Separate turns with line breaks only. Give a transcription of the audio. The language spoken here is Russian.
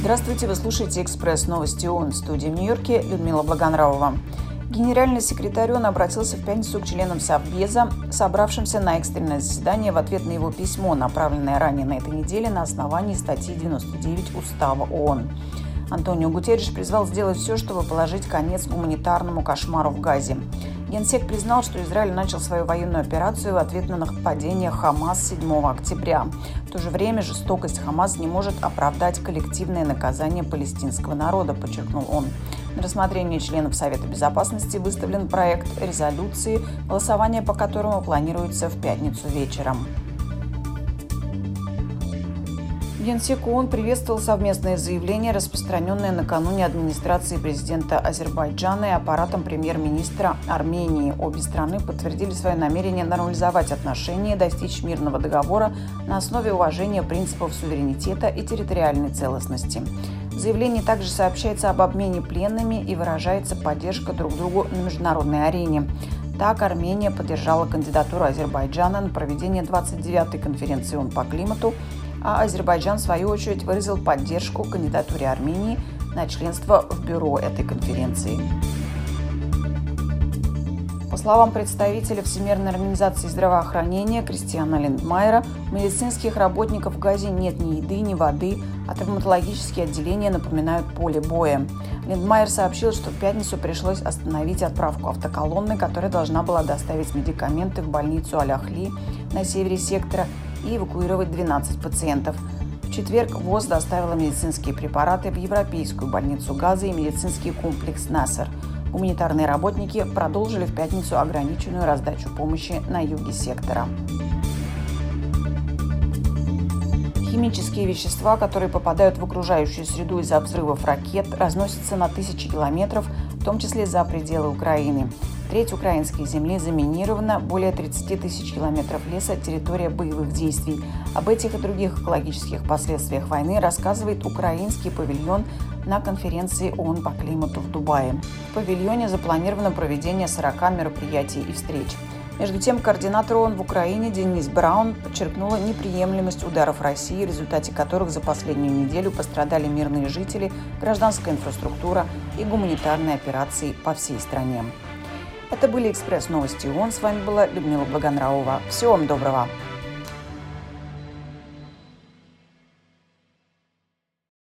Здравствуйте, вы слушаете «Экспресс новости ООН» в студии в Нью-Йорке Людмила Благонравова. Генеральный секретарь ООН обратился в пятницу к членам Совбеза, собравшимся на экстренное заседание в ответ на его письмо, направленное ранее на этой неделе на основании статьи 99 Устава ООН. Антонио Гутерриш призвал сделать все, чтобы положить конец гуманитарному кошмару в Газе. Генсек признал, что Израиль начал свою военную операцию в ответ на нападение Хамас 7 октября. В то же время жестокость Хамас не может оправдать коллективное наказание палестинского народа, подчеркнул он. На рассмотрение членов Совета Безопасности выставлен проект резолюции, голосование по которому планируется в пятницу вечером. Генсек ООН приветствовал совместное заявление, распространенное накануне администрации президента Азербайджана и аппаратом премьер-министра Армении. Обе страны подтвердили свое намерение нормализовать отношения и достичь мирного договора на основе уважения принципов суверенитета и территориальной целостности. В заявлении также сообщается об обмене пленными и выражается поддержка друг другу на международной арене. Так, Армения поддержала кандидатуру Азербайджана на проведение 29-й конференции ООН по климату, а Азербайджан, в свою очередь, выразил поддержку кандидатуре Армении на членство в бюро этой конференции. По словам представителя Всемирной организации здравоохранения Кристиана Линдмайера, у медицинских работников в Газе нет ни еды, ни воды, а травматологические отделения напоминают поле боя. Линдмайер сообщил, что в пятницу пришлось остановить отправку автоколонны, которая должна была доставить медикаменты в больницу Аляхли на севере сектора и эвакуировать 12 пациентов. В четверг ВОЗ доставила медицинские препараты в Европейскую больницу Газа и медицинский комплекс «Насер». Гуманитарные работники продолжили в пятницу ограниченную раздачу помощи на юге сектора. Химические вещества, которые попадают в окружающую среду из-за взрывов ракет, разносятся на тысячи километров, в том числе за пределы Украины. Треть украинской земли заминирована, более 30 тысяч километров леса – территория боевых действий. Об этих и других экологических последствиях войны рассказывает украинский павильон на конференции ООН по климату в Дубае. В павильоне запланировано проведение 40 мероприятий и встреч. Между тем, координатор ООН в Украине Денис Браун подчеркнула неприемлемость ударов России, в результате которых за последнюю неделю пострадали мирные жители, гражданская инфраструктура и гуманитарные операции по всей стране. Это были «Экспресс-новости ООН». С вами была Людмила Благонравова. Всего вам доброго.